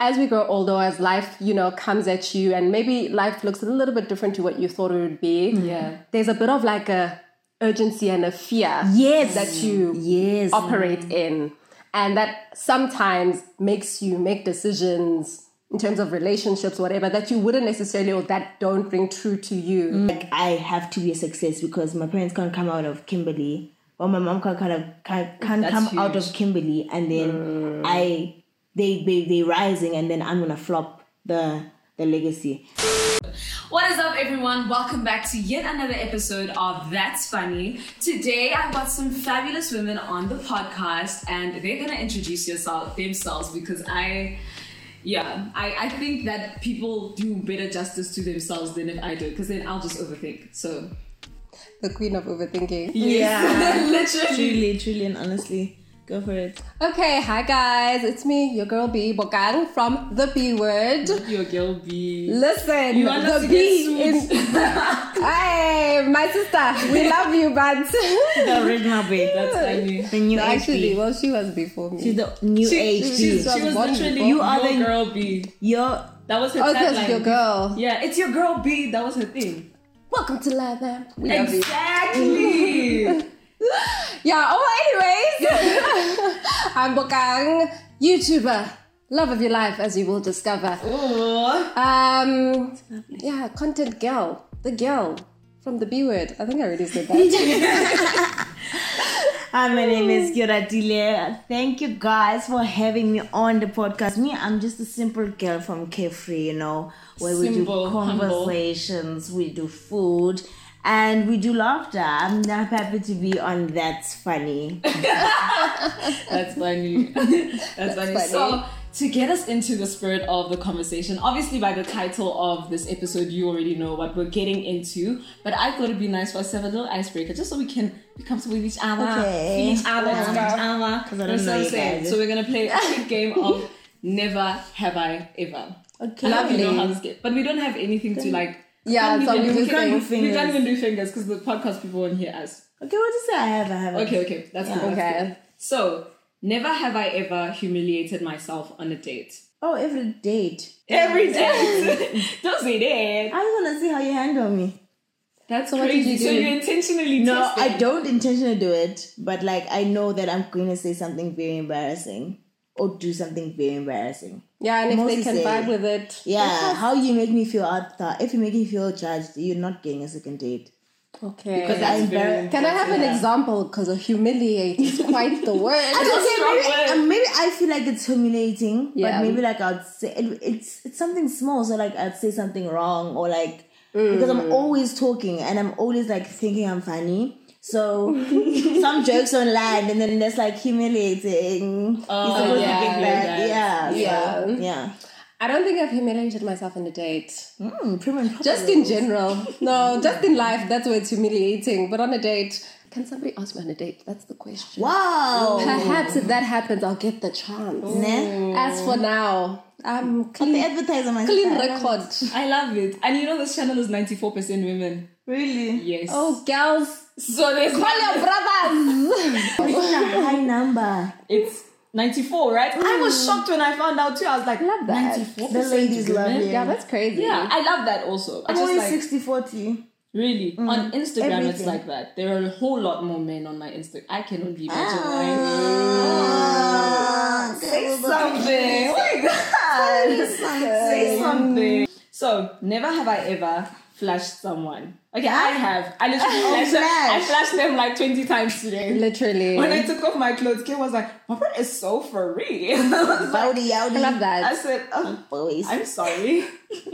as we grow older, as life, you know, comes at you and maybe life looks a little bit different to what you thought it would be. Yeah. There's a bit of like a urgency and a fear Yes. that you Yes. operate in. And that sometimes makes you make decisions in terms of relationships, whatever, that you wouldn't necessarily or that don't ring true to you. Mm. like I have to be a success because my parents can't come out of Kimberley or my mom can't kind of can't, can't come out of Kimberley and then mm. I they they they rising and then I'm gonna flop the the legacy. What is up, everyone? Welcome back to yet another episode of That's Funny. Today, I've got some fabulous women on the podcast, and they're gonna introduce yourself themselves because I, yeah, I, I think that people do better justice to themselves than if I do, because then I'll just overthink. So, The queen of overthinking. Yeah. literally. truly, truly and honestly. Go for it. Okay, hi guys, it's me, your girl B Bokang from the B word. Your girl B. Listen, You want the B in. hey, my sister, we love you, but The original babe. That's funny. The new actually, age. well, she was before me. She's the new She, age. she, she's she from was one literally. You are your the- girl B. You're That was her oh, tagline. that's your girl. Yeah, it's your girl B. That was her thing. Welcome to Love Them. Love you. Exactly. Yeah, oh, anyways, I'm Bokang, YouTuber, love of your life, as you will discover. Um, yeah, content girl, the girl from the B word. I think I already said that. Hi, my name is Keoratile. Thank you guys for having me on the podcast. Me, I'm just a simple girl from Karefree, you know, where we Simple, do humble. conversations, we do food, and we do laughter. I'm not happy to be on That's Funny. That's funny. That's, funny. funny. So, to get us into the spirit of the conversation, obviously by the title of this episode, you already know what we're getting into. But I thought it'd be nice for us to have a little icebreaker, just so we can be comfortable with each other, Okay. each other, each other. 'Cause I don't That's know you guys. So we're gonna play a quick game of Never Have I Ever. Okay. I love you know how this game, but we don't have anything to like. Yeah, we so can't we can can't do do fingers. We can't even do fingers because the podcast people won't hear us. Okay, what to say? I have, I have. Okay, okay, that's Yeah. Okay. So, never have I ever humiliated myself on a date. Oh, every date. Every date. Don't say that. I just want to see how you handle me. That's So what did crazy. you So do? you intentionally No. I don't intentionally do it, but like I know that I'm going to say something very embarrassing or do something very embarrassing. Yeah, and if they can vibe with it. Yeah, how you make me feel out there. If you make me feel judged, you're not getting a second date. Okay. Because I very can I have an example? Because humiliate is quite the word. Okay, strong maybe, uh, maybe I feel like it's humiliating, Yeah. but maybe like I'd say it, it's it's something small, so like I'd say something wrong or like because I'm always talking and I'm always like thinking I'm funny. So some jokes don't land, and then that's like humiliating. Oh, You're yeah, to get that. yeah. Yeah, Yeah. yeah, yeah. I don't think I've humiliated myself on a date. Mm, prim and. Just in general. No, just in life, that's where it's humiliating. But on a date, can somebody ask me on a date? That's the question. wow. Perhaps if that happens, I'll get the chance. Nah. As for now, I'm The advertiser myself. clean record. I love it. And you know this channel is 94% women. Really? Yes. Oh, girls, So there's call your brothers. It's a high number. It's 94, right? I was shocked when I found out too. I was like, Love that. 94%. The ladies love women? it. yeah, that's crazy. Yeah, I love that also. I I'm just always like 60 40. really on Instagram it's like that. There are a whole lot more men on my Instagram. I cannot imagine. Ah, Say something. Oh my god. Say something. So, never have I ever flashed someone. Okay, I have. I literally oh, flashed them. I flash. flashed them like 20 times today. Literally. When I took off my clothes, Kim was like, Papa is so free. I was like- Bowdy, yowdy. I love I that. said, oh, Boys. I'm sorry.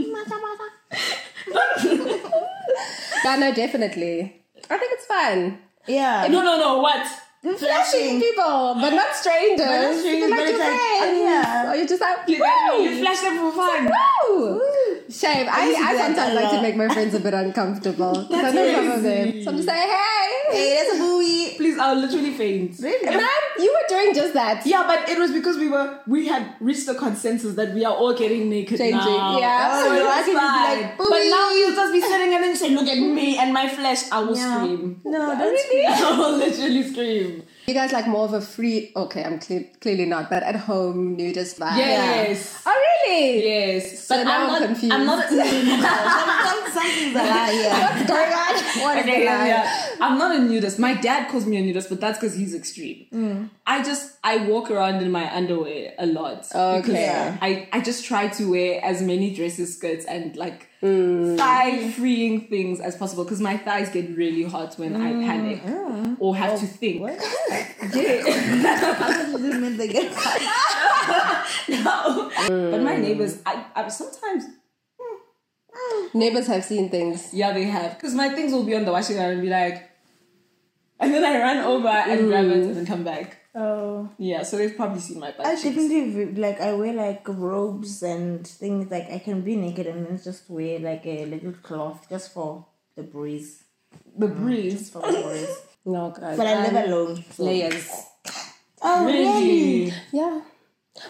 Yeah, no, definitely. I think it's fun. Yeah. no, no, no, what? Flashing flashing. people, but not strangers. But not strangers, You're like but your it's like, friends. oh, yeah. Or you just like, You, woo! you flash them for fun. Woo! Shame. I, used I sometimes like to make my friends a bit uncomfortable. 'Cause I know some of them. So I'm just saying, hey. Hey, that's a buoy. Please, I'll literally faint. Really? Man, you were doing just that. Yeah, but it was because we were we had reached a consensus that we are all getting naked Changing, now. yeah. Oh, so Oh, it you was asked me to be fine. like, but now you'll just be sitting and then you say, "Look at me and my flesh." I will Yeah. scream. No, that's Really? I will literally scream. You guys like more of a free? Okay, I'm cle- clearly not, but at home nudist vibe. Yes. Oh really? Yes. So but now I'm I'm not confused. I'm not some, some, something's a lie here. What's going on? What is Okay, the yeah, lie? yeah. I'm not a nudist. My dad calls me a nudist, but that's because he's extreme. Mm. I just I walk around in my underwear a lot. Okay. I, I just try to wear as many dresses, skirts, and like Mm. thigh freeing things as possible because my thighs get really hot when I Mm. panic Oh. or have to think. What? Yeah. I thought you just meant they get no. But my Mm. neighbors, I, I sometimes Neighbors have seen things. Yeah, they have. Because my things will be on the washing line and be like, and then I run over and grab it and then come back. Oh. Yeah, so they've probably seen my butt I cheeks. definitely like I wear like robes and things like I can be naked and then just wear like a little cloth just for the breeze. The mm, breeze. Just for the breeze. No, guys. But I live alone. So. Layers. Oh Really? Yeah.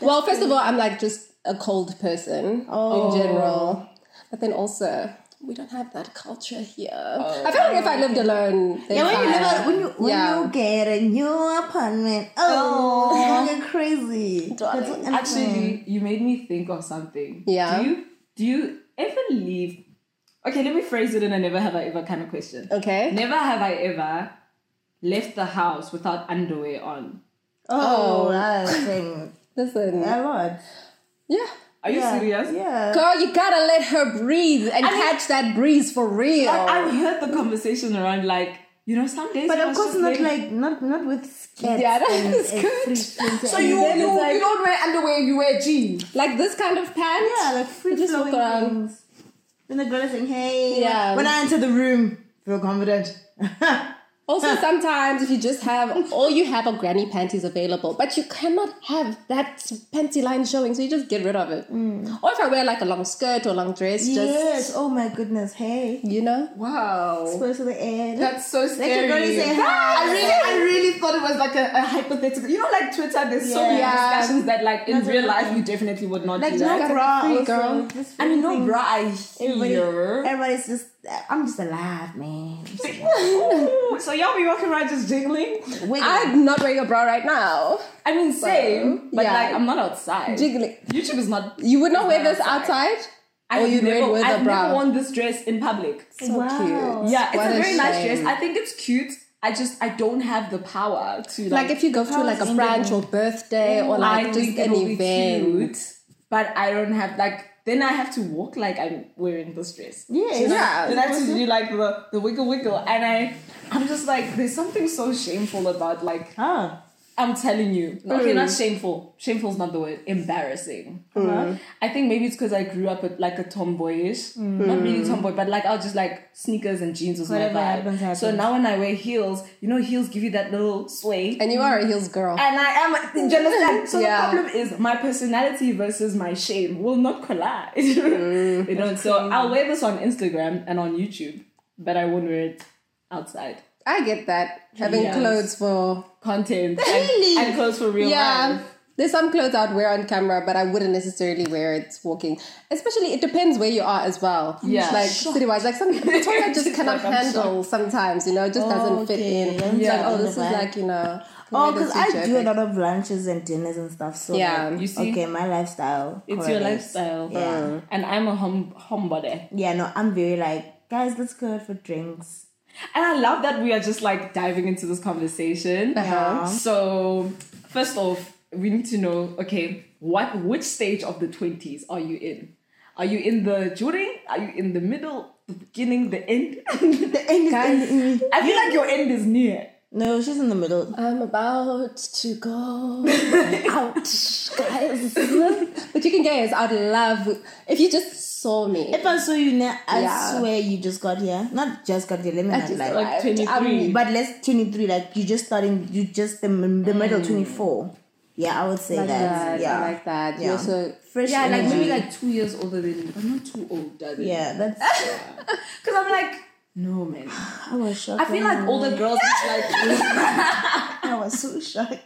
well, first of all, I'm like just a cold person Oh. in general. But then also, we don't have that culture here. Oh, I feel like if I lived alone, Yeah, when you live al- when you when Yeah. you get a new apartment, oh, it's gonna get crazy. That's what I'm saying. Actually, you made me think of something. Yeah. Do you do you ever leave? Okay, let me phrase it in a never have I ever kind of question. Okay. Never have I ever left the house without underwear on. oh, oh. that's thing. Listen. a lot. Yeah. Are you Yeah. serious? Yeah. Girl, you gotta let her breathe and I mean- catch that breeze for real. Like, I've heard the conversation around like, you know, some days But of course, not laying- like not not with skirts. Yeah, that and, is good. So you, you, like, you don't wear underwear, you wear jeans. like this kind of pants. yeah, like free just walk flowing around. things. Then the girl is saying, "Hey, Yeah. When I enter the room, feel confident. Also, sometimes if you just have all you have are granny panties available, but you cannot have that panty line showing, so you just get rid of it. Hmm. Or if I wear like a long skirt or long dress, just yes. Oh my goodness. Hey. you know. Wow. Close to the air. That's so Let scary. your girlie say hi. Ah! I really, I really thought it was like a, a hypothetical. You know, like Twitter, there's so many Yeah. discussions that, like, in That's real what I life, you definitely would not like do no that. gotta bra, be free, also. girl. I mean, no free bra, I Everybody, hear. everybody's just. I'm just alive, man. Just alive. so y'all be walking around just jiggling? Wait, I'm not wearing a bra right now. I mean, same, but yeah. like, I'm not outside. Jiggling. YouTube is not. You would not wear this outside? I've Or you'd wear it never, with a I've bra? never worn this dress in public. So Wow. cute. Yeah, it's What a very nice dress. I think it's cute. I just I don't have the power to like. Like if you go to like a brunch or birthday or like I just think an it'll be event. cute, but I don't have like. Then I have to walk like I'm wearing this dress. Yeah, Yeah. Then I have to do like the, the wiggle wiggle, and I I'm just like there's something so shameful about like Huh. I'm telling you. Okay, Mm. not shameful. Shameful is not the word. Embarrassing. Uh-huh. I think maybe it's because I grew up with like a tomboyish, not really tomboy, but like I'll just like sneakers and jeans was Whatever my vibe. happens, happens. So now when I wear heels, you know, heels give you that little sway. And you are a heels girl. And I am, do you understand? So Yeah. the problem is my personality versus my shame will not collide. you know, so I'll wear this on Instagram and on YouTube, but I won't wear it outside. I get that. Having Yes. clothes for Content Really? and, and clothes for real yeah. life. There's some clothes I'd wear on camera, but I wouldn't necessarily wear it walking. Especially, it depends where you are as well. Yeah. Like city wise, like some Victoria just cannot like, handle sometimes. You know, it just doesn't oh, fit Okay, in. I'm It's like, oh, this is like you know. Oh, because I do a lot of lunches and dinners and stuff. So Yeah. like, You see? okay, my lifestyle. It's your lifestyle. Yeah. And I'm a home homebody. Yeah, no, I'm very like, guys, let's go out for drinks. And I love that we are just like diving into this conversation. Uh-huh. So first off, we need to know, okay, what which stage of the twenties are you in? Are you in the during? Are you in the middle, the beginning, the end? The end is Guys. in me. I feel like your end is near. No, she's in the middle. I'm about to go out, guys. but you can guess, I'd love if you just saw me. If I saw you now, I Yeah. swear you just got here. Not just got here. Let me I not just lie. like 23. But let's twenty three. Like you just starting. You just the, the middle twenty four. Yeah, I would say like that. that. Yeah, I like that. Yeah. You're so fresh. Yeah, like maybe like two years older than me, but not too old, doesn't yeah. That's. Because I'm like, no man. I was shocked. I feel like all the girls is like I was so shocked.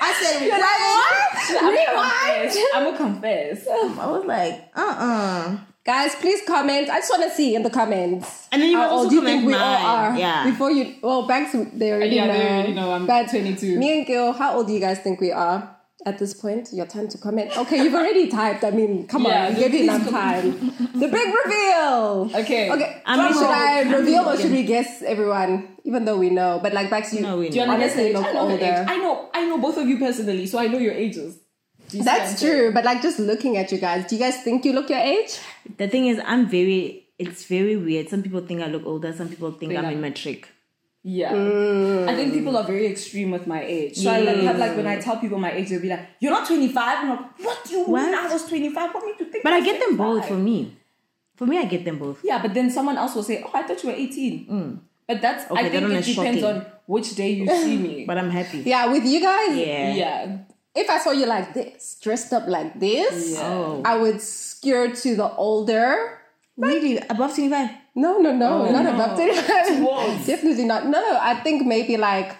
I said, You're like, what? Rewind. I'm gonna confess. I was like, uh uh Guys, please comment. I just want to see in the comments. And then you old also do you think we all mine. are? Yeah. Before you, well, back to they already Yeah, know. they already know I'm but 22. Me and Gil, how old do you guys think we are at this point? Your time to comment. Okay, you've already typed. I mean, come Yeah, on, give you please enough time. the big reveal. Okay. Okay. I'm should I I'm reveal or should we guess everyone? Even though we know, but like back to you. No, we Do you know. wanna guess Honestly, age? look I know the older. age. I know. I know both of you personally, so I know your ages. Do you see what I'm That's true, but like just looking at you guys, do you guys think you look your age? The thing is, I'm very. It's very weird. Some people think I look older. Some people think Think I'm I'm- in matric. Yeah. Mm. I think people are very extreme with my age. So I like have like when I tell people my age, they'll be like, "You're not 25." I'm like, "What do you What? mean? I was 25. What make you think?" But I I'm get them both for me. For me, I get them both. Yeah, but then someone else will say, "Oh, I thought you were 18." Mm. But that's Okay, I that think one it is depends shocking. on which day you see me. But I'm happy. Yeah, with you guys, Yeah. yeah. If I saw you like this, dressed up like this, Yeah. Oh. I would skewer to the older. Really? Above 25? No, no, no, Oh, not no. above 25. Definitely not. No, I think maybe like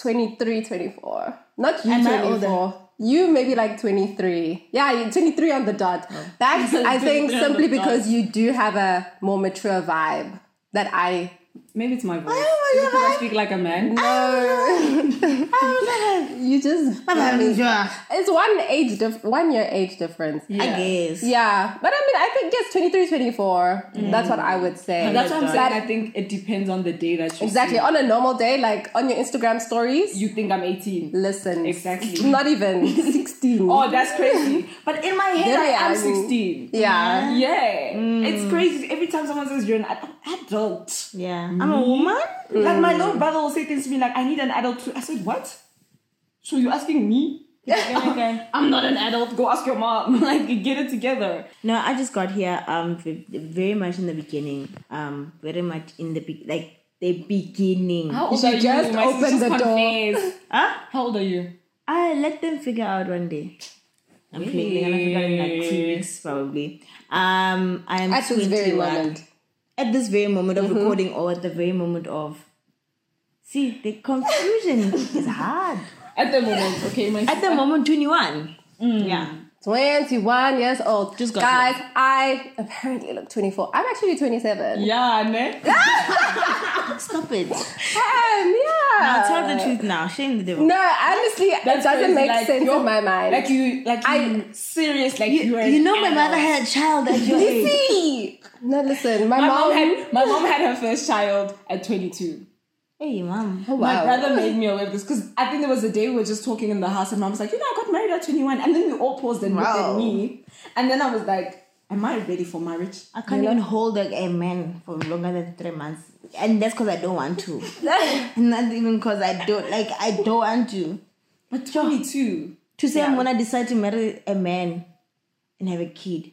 23, 24. Not you Am I 24. You maybe like 23. Yeah, 23 on the dot. Oh. That's, I think, simply the dot. because you do have a more mature vibe that I. Maybe it's my voice. Oh my Is it I speak like a man. No. you just. Um, it's one age, dif- one year age difference. Yeah. guess. Yeah, but I mean, I think yes, 23, 24. Mm. That's what I would say. That's what I'm That- saying. I think it depends on the day that you Exactly. see. On a normal day, like on your Instagram stories, You think I'm 18. listen. Exactly. Not even 16. Oh, that's crazy. But in my head, Yeah, I am I mean- 16. yeah. Yeah. Mm. It's crazy. Every time someone says you're an adult, Yeah. I'm a woman? like my little brother will say things to me like, I need an adult too. I said, what? So you're asking me? okay. I'm not an adult. Go ask your mom. like, get it together. No, I just got here um very much in the beginning. Um, very much in the be- like the beginning. How old are you? just opened the door. Huh? How old are you? I let them figure out one day. I'm really? they're gonna figure out in like two Really? weeks probably. Um, I am At this very 21. At this very moment of mm-hmm. recording, or at the very moment of. See, the confusion is hard. At the moment, okay, my At the moment, 21. Mm. Yeah. 21 years old. Just got Guys, I apparently look 24. I'm actually 27. Yeah, ne? Stop it. Um, yeah. Now tell the truth now. Shame the devil. No, honestly, it That's doesn't crazy. make Like, sense you're- in my mind. Like you, like I- you, serious, like You, you, you an know my mother had a child at your age. No, listen, my, My mom. mom had my mom had her first child at 22. Hey, mom. oh, My brother made me aware of this because I think there was a day we were just talking in the house and mom was like, you know, I got married at 21. And then we all paused and looked Wow. at me. And then I was like, am I ready for marriage? I can't even hold like a man for longer than three months. And that's because I don't want to. Not even because I don't like I don't want to. But 22. To say Yeah. I'm gonna decide to marry a man and have a kid.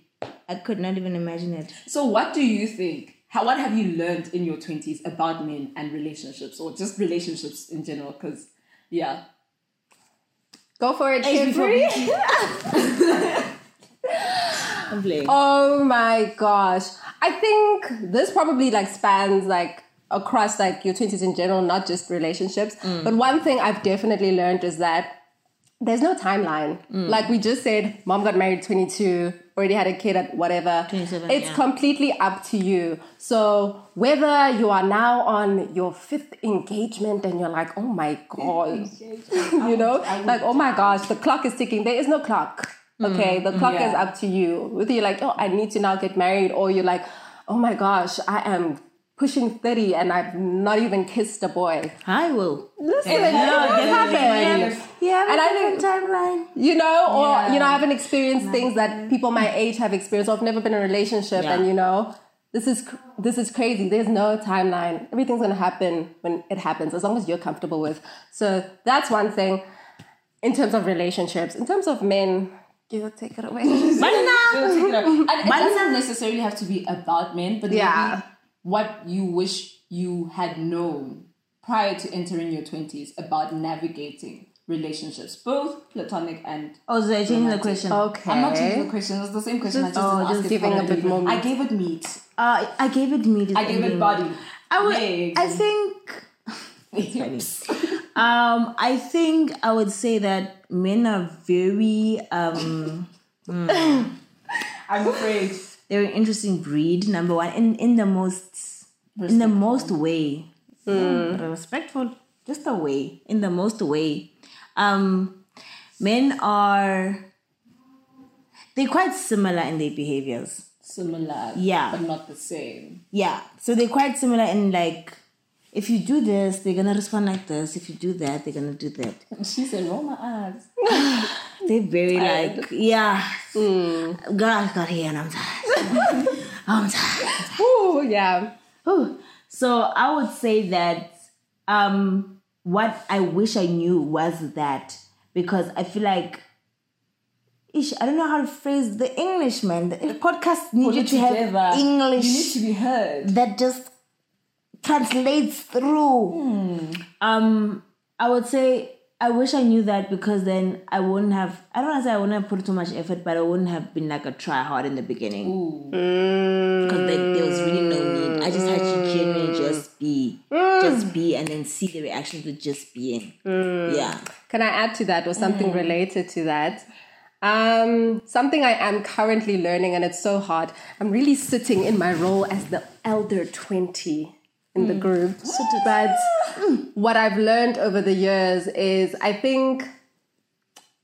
I could not even imagine it. So what do you think? How, what have you learned in your 20s about men and relationships or just relationships in general? Because, yeah. Go for it, Kidri. Oh my gosh. I think this probably like spans like across like your 20s in general, not just relationships. Mm. But one thing I've definitely learned is that there's no timeline. Mm. Like we just said, mom got married 22, already had a kid at whatever. 27, it's yeah. completely up to you. So whether you are now on your fifth engagement and you're like, oh my god, you know, like oh my gosh, the clock is ticking. There is no clock. Okay, the clock Yeah. is up to you. Whether you're like, oh, I need to now get married, or you're like, oh my gosh, I am pushing 30 and I've not even kissed a boy. I will. Listen, Yeah, it definitely. happens. Yeah, And I different think- timeline. You know, or Yeah. you know, I haven't experienced things that people my age have experienced. Or I've never been in a relationship, Yeah. and you know, this is this is crazy. There's no timeline. Everything's gonna happen when it happens, as long as you're comfortable with. So that's one thing. In terms of relationships, in terms of men, you take it away. They'll take it up. And it doesn't necessarily have to be about men, but Yeah. maybe what you wish you had known prior to entering your 20s about navigating relationships, both platonic and. Oh, so I changed the question. okay. I'm not changing the question, it's the same question. I just oh, didn't just ask it giving a properly. bit more I gave it meat. Uh, I gave it meat. I gave it body. I would. legs, I think. hips. Um, I think I would say that men are very um I'm afraid. they're an interesting breed, number one. In in the most in the most way. Mm, respectful. Just the way. In the most way. Um men are they're quite similar in their behaviors. Similar. Yeah. But not the same. Yeah. So they're quite similar in like if you do this, they're gonna respond like this. If you do that, they're gonna do that. She said, roll my eyes. They're very like, yeah. God got here and I'm tired. I'm tired. Ooh, yeah. Ooh. So I would say that um what I wish I knew was that because I feel like ish, I don't know how to phrase the English man. The podcast need you to have English You need to be heard. that just translates through. Um, I would say I wish I knew that because then I wouldn't have. I don't want to say I wouldn't have put too much effort, but I wouldn't have been like a try hard in the beginning because mm. there, there was really no need. I just had to genuinely just be, mm. just be, and then see the reactions with just being. Mm. Yeah. Can I add to that or something related to that? Um, something I am currently learning, and it's so hard. I'm really sitting in my role as the elder 20 in the mm. group. But what I've learned over the years is I think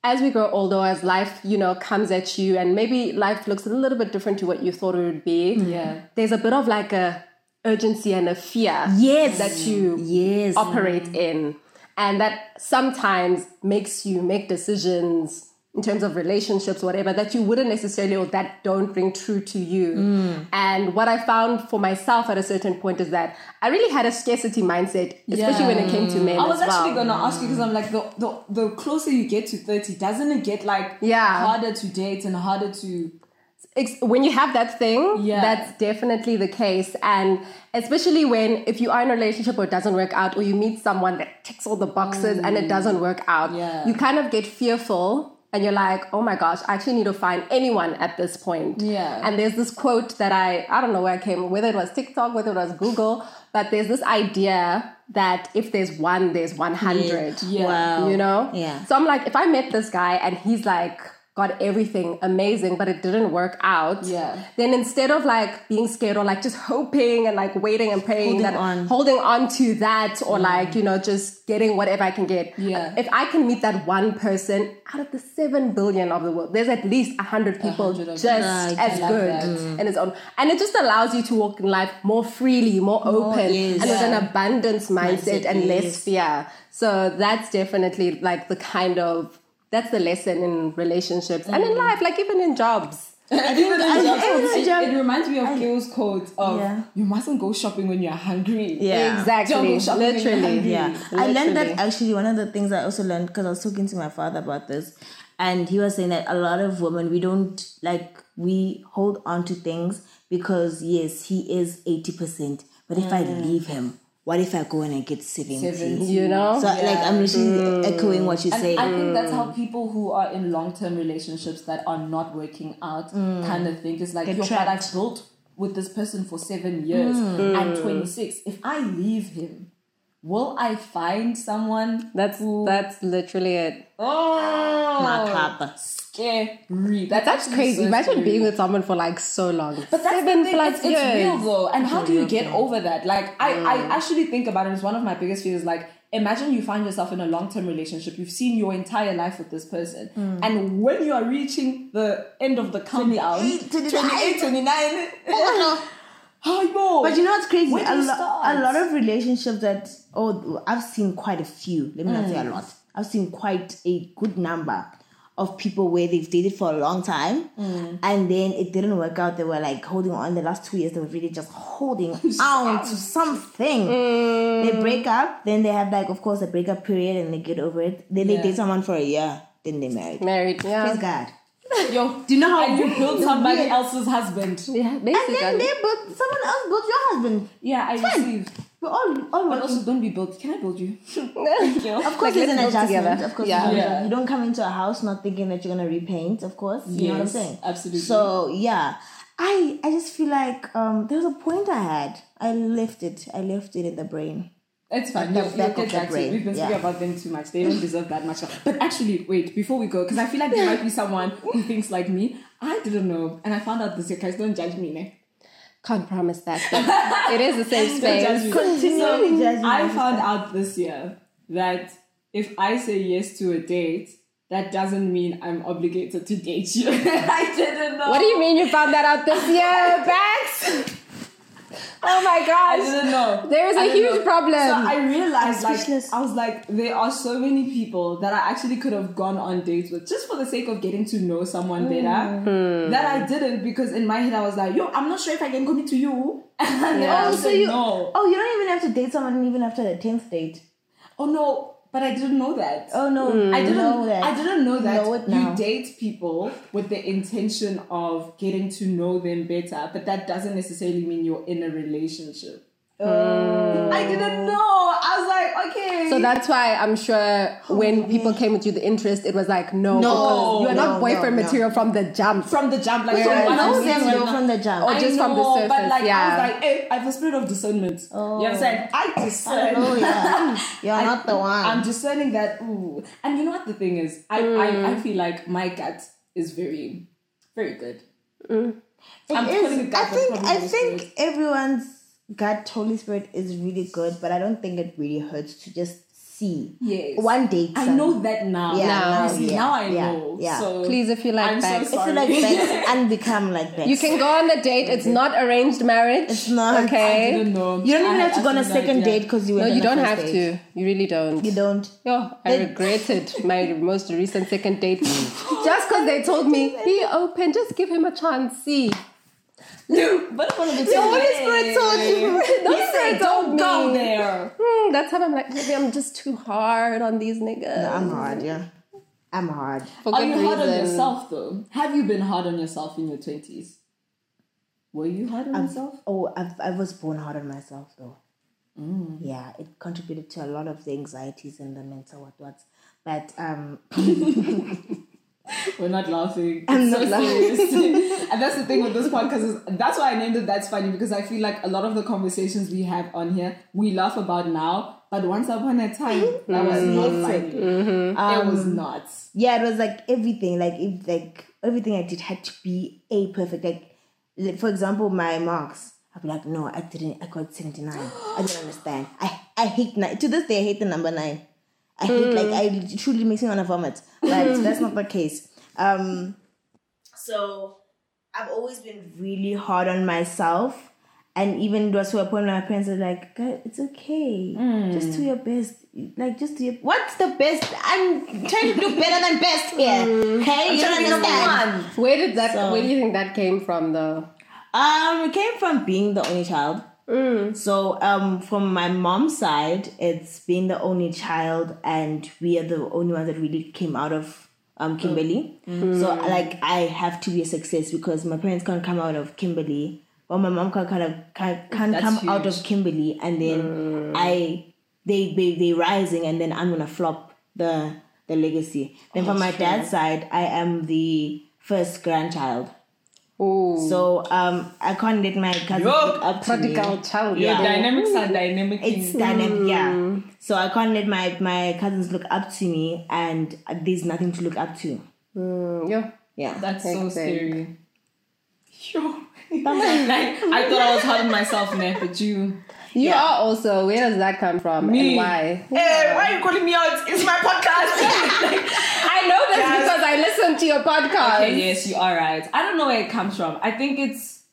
as we grow older, as life, you know, comes at you, and maybe life looks a little bit different to what you thought it would be. Yeah. There's a bit of like a urgency and a fear Yes. that you Yes. operate in. And that sometimes makes you make decisions in terms of relationships, whatever, that you wouldn't necessarily or that don't ring true to you. Mm. And what I found for myself at a certain point is that I really had a scarcity mindset, especially when it came to men. I was as well. actually gonna ask you because I'm like the, the the closer you get to 30, doesn't it get like Yeah. harder to date and harder to when you have that thing, Yeah. that's definitely the case. And especially when if you are in a relationship or it doesn't work out, or you meet someone that ticks all the boxes and it doesn't work out, Yeah. you kind of get fearful. And you're like, oh my gosh, I actually need to find anyone at this point. Yeah. And there's this quote that I, I don't know where I came, whether it was TikTok, whether it was Google, but there's this idea that if there's one, there's 100 Yeah. Wow. you know? Yeah. So I'm like, if I met this guy and he's like got everything amazing, but it didn't work out, Yeah. then instead of like being scared or like just hoping and like waiting and praying Holding that on. holding on to that or like, you know, just getting whatever I can get. Yeah. If I can meet that one person out of the seven billion of the world, there's at least a hundred people 100 just. Right. As good that. in its own. And it just allows you to walk in life more freely, more open, yes. and with an abundance mindset Mindset, and less fear. So that's definitely like the kind of that's the lesson in relationships and in mm-hmm. life, like even in jobs. I think I- I- it, it reminds me of Gail's quote of Yeah. you mustn't go shopping when you're hungry. Yeah. Exactly. Don't go shopping when you're Literally. hungry. Yeah, I learned that actually one of the things I also learned because I was talking to my father about this, and he was saying that a lot of women we don't like we hold on to things because yes he is eighty percent, but if I mm. leave him, what if I go in and get seventy? 70. You know? So like I'm literally mm. echoing what you And say. I think that's how people who are in long term relationships that are not working out mm. kind of think is like, Get yo, but. I've built with this person for seven years. Mm. I'm 26. If I leave him, will I find someone That's who that's literally it. oh Mathap. Scary? That's, actually crazy. so Imagine scary. being with someone for like so long. But that's Seven the thing, plus it's, years. it's real though. And how do you get thing. over that? Like I, I actually think about it as one of my biggest fears. Like imagine you find yourself in a long term relationship. You've seen your entire life with this person. Hmm. And when you are reaching the end of the countdown, 28, 28, 29, Oh, oh, yo. But you know what's crazy? A, lo- start? a lot of relationships that oh I've seen quite a few. Let me not say a hmm. lot. I've seen quite a good number of people where they've dated for a long time mm. and then it didn't work out. They were like holding on the last two years, they were really just holding on to something. Mm. They break up, then they have like of course a breakup period and they get over it. Then they Yeah. date someone for a year, then they married. Married, yeah. Praise God. yo, Do you know how and you built somebody weird- else's husband. Yeah, And then they built someone else built your husband. Yeah, I Fine. received. We're all all But also, don't be built. Can I build you? Of course, Like, there's an adjustment. together. Of course, Yeah. you, don't, Yeah. you don't come into a house not thinking that you're gonna repaint. Of course, you know what I'm saying. absolutely. So yeah, I I just feel like um there was a point I had. I left it. I left it in the brain. It's fine. the You'll, you'll get of the back to brain, We've been yeah. speaking about them too much. They don't deserve that much. But actually, wait, before we go, because I feel like there might be someone who thinks like me. I didn't know. And I found out this year, guys, don't judge me, ne? Can't promise that. But it is a safe Don't judge space. me. Continually So, judging I myself. found out this year that if I say yes to a date, that doesn't mean I'm obligated to date you. I didn't know. What do you mean you found that out this year, Bax? Oh my I gosh. didn't know. There is I a huge know. problem. So I realized, I'm like, speechless. I was like, there are so many people that I actually could have gone on dates with just for the sake of getting to know someone better. Hmm. That I didn't because in my head I was like, yo, I'm not sure if I can commit to you. And then Yeah. I Oh, so said you no. oh you don't even have to date someone even after the tenth date. Oh no, but I didn't know that. Oh no, Hmm. I didn't know that. I didn't know that Know you date people with the intention of getting to know them better, but that doesn't necessarily mean you're in a relationship. Mm. I didn't know. I was like, okay. So that's why I'm sure when oh. people came with you the interest, it was like no, No, you are no, not boyfriend no, no. material from the jump. from the jump, like Whereas- so what I'm know saying them right from the jump. Oh, or I just from the know, But surface, like I was like, hey, I have a spirit of discernment. You know what I'm saying? Oh. I discern. Oh yeah, you're I- not the one. I'm discerning that. Ooh, and you know what the thing is? I I, I mm. feel like my gut is very, very good. Mm. It I'm is- calling it gut, I think I think everyone's gut Holy Spirit is really good, but I don't think it really hurts to just see Yes. one date. I some- know that now. Yeah, now, You see, yeah, now I yeah, know. yeah. So Please, if you like I'm bags. so If you sorry. like Bex and become like Bex. You can go on a date. It's not arranged marriage. It's not. I Okay. didn't know. You don't I even had have to go on a second idea. date because you No, you don't first have date. to. You really don't. You don't. Yo, I They- regretted my most recent second date just because they told me be open, just give him a chance. See, No, but one of the The Holy Spirit told you. No, He said, told don't go me. there. Hmm, that's how I'm like. Maybe I'm just too hard on these niggas. I'm hard, yeah. I'm hard. For Are good you hard on yourself though? Have you been hard on yourself in your twenties? Were you hard on yourself? Oh, I've, I was born hard on myself though. Yeah, it contributed to a lot of the anxieties and the mental what what's. But um, We're not laughing. I'm It's not so laughing. and that's the thing with this podcast is that's why I named it That's Funny because I feel like a lot of the conversations we have on here we laugh about now, but once upon a time that was mm-hmm. not funny. Mm-hmm. it was um, not. yeah, it was like everything. Like if like everything I did had to be a perfect. Like, like for example, my marks. I'd be like, no, I didn't. I got seventy nine. I didn't understand. I I hate nine. To this day, I hate the number nine. I hate like I truly makes me want to vomit. But that's not the case. Um. So I've always been really hard on myself. And even was to a point where my parents are like, it's okay. Just do your best. Like, just do your. What's the best? I'm trying to do better than best here. Okay, you don't understand. Where did that? So- where do you think that came from, though? Um, it came from being the only child. So, um, from my mom's side, it's being the only child, and we are the only ones that really came out of um Kimberley. So, like, I have to be a success because my parents can't come out of Kimberley. or my mom can't kind of can't, can't come out of huge. Kimberley, and then I they they they rising, and then I'm gonna flop the the legacy. Then from my dad's side, I am the first grandchild. Oh, So um, I can't let my cousins Yo, look up to me. prodigal child. Yeah. Your dynamics are dynamic. It's dynamic, yeah. So I can't let my my cousins look up to me, and there's nothing to look up to. Mm, yeah. Yeah, That's so Makes scary. Yo. like, I thought I was hard on myself, man, but you. You Yeah. are also. Where does that come from? Me. And why? Hey, why are you calling me out? It's my podcast. I know this Guys. because I listen to your podcast. Okay, yes, you are right. I don't know where it comes from. I think it's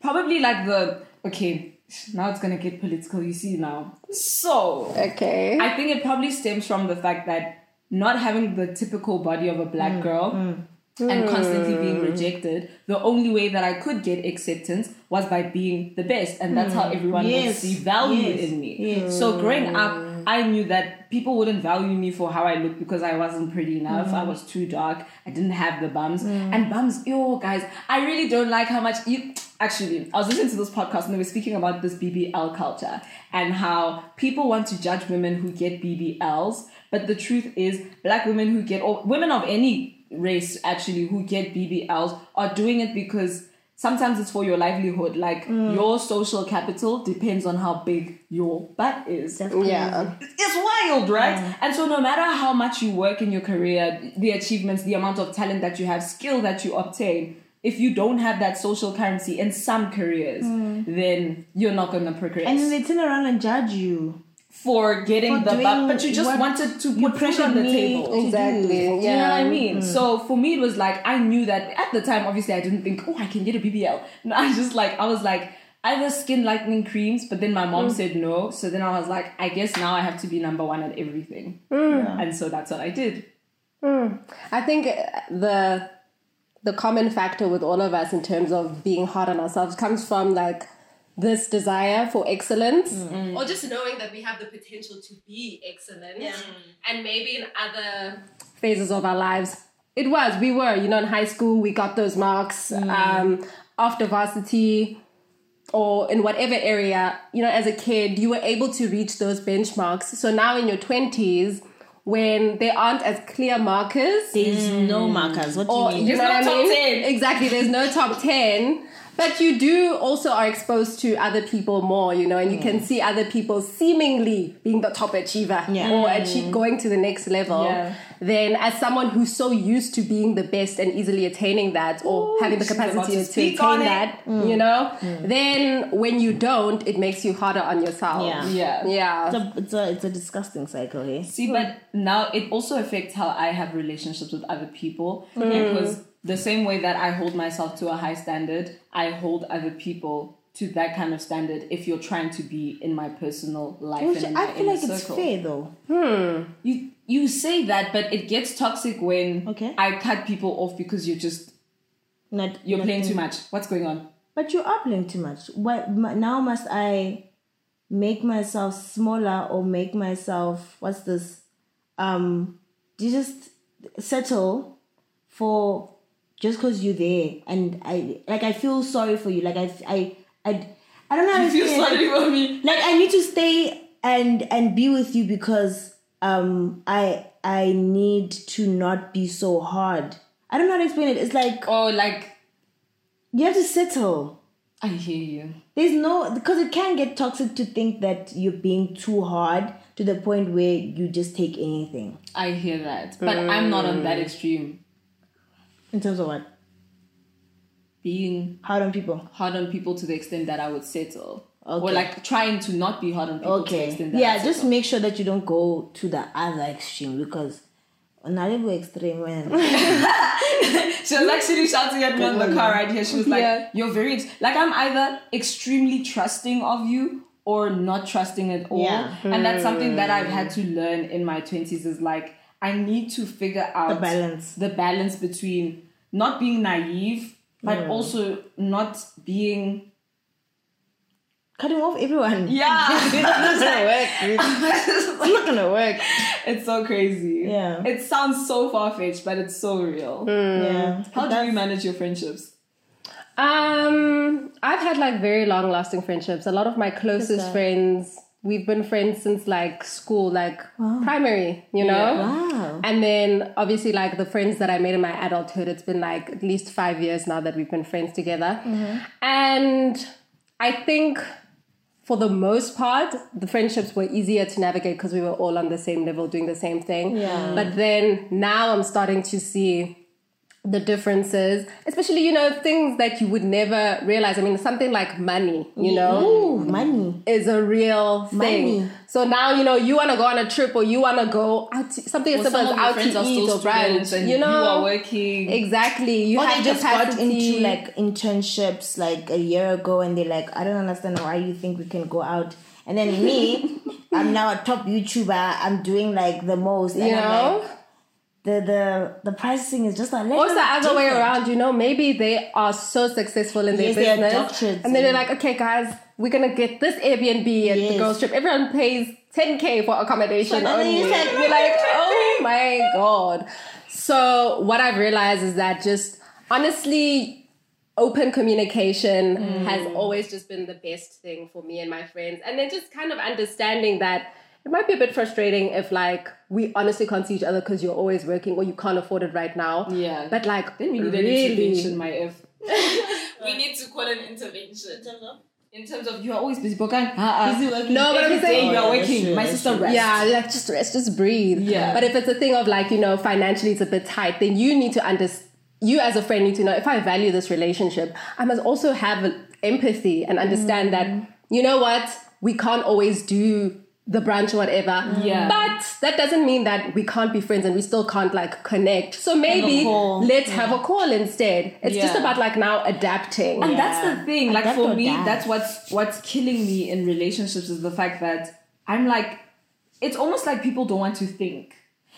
probably like the okay. Now it's gonna get political. You see now. So Okay. I think it probably stems from the fact that not having the typical body of a black mm, girl mm. And constantly being hmm. rejected, the only way that I could get acceptance was by being the best, and that's how hmm. everyone Yes. would see value Yes. in me. Yes. So growing up, hmm. I knew that people wouldn't value me for how I looked because I wasn't pretty enough. I was too dark. I didn't have the bums. And bums, yo, guys, I really don't like how much you. Actually, I was listening to this podcast and they were speaking about this BBL culture and how people want to judge women who get BBLs. But the truth is, black women who get, or women of any race actually who get BBLs are doing it because sometimes it's for your livelihood. Like mm. your social capital depends on how big your butt is. Yeah. It's wild, right? And so no matter how much you work in your career, the achievements, the amount of talent that you have, skill that you obtain, if you don't have that social currency in some careers, mm. then you're not gonna progress. And then they turn around and judge you. For getting For the doing butt, but you just wanted to put pressure on the me table. Exactly. Yeah. Do you know what I mean? Mm. So for me, it was like I knew that at the time. Obviously, I didn't think, oh, I can get a BBL. No, I just like I was like either skin lightening creams, but then my mom mm. said no. So then I was like, I guess now I have to be number one at everything, mm. and so that's what I did. I think uh, the the common factor with all of us in terms of being hard on ourselves comes from like this desire for excellence or just knowing that we have the potential to be excellent and maybe in other phases of our lives it was we were you know in high school we got those marks um, after varsity or in whatever area, you know, as a kid, you were able to reach those benchmarks. So now in your 20s, when there aren't as clear markers, There's no markers. What do or you mean? you know There's what no I mean? top 10. Exactly, there's no top 10. But you do also are exposed to other people more, you know, and you can mm. see other people seemingly being the top achiever Yeah. or achieve mm. going to the next level. Yeah. Then, as someone who's so used to being the best and easily attaining that, or Ooh, having the capacity to to, attain on it. that, you mm. know, then when you don't, it makes you harder on yourself. Yeah. Yeah. Yeah. It's a, it's a it's a disgusting cycle, eh? See, but now it also affects how I have relationships with other people because the same way that I hold myself to a high standard, I hold other people to that kind of standard. If you're trying to be in my personal life Which and I feel like it's fair though. Hmm. You you say that, but it gets toxic when Okay. I cut people off because you're just Not you're not playing too much. What's going on? But you are playing too much. What now must I make myself smaller or make myself what's this? Um, do you just settle for just because you're there and I like I feel sorry for you. Like I I I I don't know. how to You feel explain it. sorry for me. like I need to stay and and be with you because um I I need to not be so hard. I don't know how to explain it. It's like Oh, like you have to settle. I hear you. There's no because it can get toxic to think that you're being too hard to the point where you just take anything. I hear that, but I'm not on that extreme. In terms of what? Being Hard on people. hard on people to the extent that I would settle. Or like trying to not be hard on people to the Okay. extent that Yeah, just make sure that you don't go to the other extreme because not even extreme man. She was actually shouting at me on the car right here. She was like, Yeah. You're very ex-. like I'm either extremely trusting of you or not trusting at all. Yeah. And that's something that I've had to hmm. learn in my twenties is like I need to figure out The balance. the balance between not being naive, but also not being Cutting off everyone. Yeah. it's not gonna work. It's not gonna work. It's so crazy. Yeah. It sounds so far fetched, but it's so real. Yeah. How do you manage your friendships? Um, I've had like very long lasting friendships. A lot of my closest that? friends, we've been friends since like school, like primary, you know? Wow. And then obviously, like the friends that I made in my adulthood, it's been like at least five years now that we've been friends together. Mm-hmm. And I think for the most part, the friendships were easier to navigate because we were all on the same level doing the same thing. Yeah. But then now I'm starting to see the differences, especially, you know, things that you would never realize. I mean, something like money, you know? Ooh, money. is a real thing. Money. So now you know you want to go on a trip or you want to go out to, something as Or simple some as out friends to are eat still or brunch. students and You know, you are working. exactly. You Or have they just got into like internships like a year ago and they're like, I don't understand why you think we can go out. And then me, I'm now a top YouTuber. I'm doing like the most. And you I'm know, like, the the the pricing is just a little or it's the other way around. You know, maybe they are so successful in their Yes, business, and then they're like, okay, guys, we're gonna get this Airbnb at the girls' trip. Everyone pays 10k for accommodation And then only. you're You're like, oh my god. So what I've realized is that just honestly, open communication has mm. always just been the best thing for me and my friends. And then just kind of understanding that it might be a bit frustrating if like we honestly can't see each other because you're always working or you can't afford it right now. Yeah. But like Then we need an intervention, my F. we we need to call an intervention. In terms of You are always busy, Bokang. Uh-uh. Busy working. No, but I'm saying- you are Oh, working. true, My sister true. rests. Yeah, like just rest, just breathe. Yeah. But if it's a thing of like, you know, financially it's a bit tight, then you need to understand, you as a friend need to know if I value this relationship, I must also have empathy and understand mm. that, you know what, we can't always do the branch or whatever. Yeah. But that doesn't mean that we can't be friends and we still can't like connect. So maybe let's have a call instead. It's just about like now adapting. And that's the thing. Like Adapt for me, die. that's what's what's killing me in relationships is the fact that I'm like, it's almost like people don't want to think.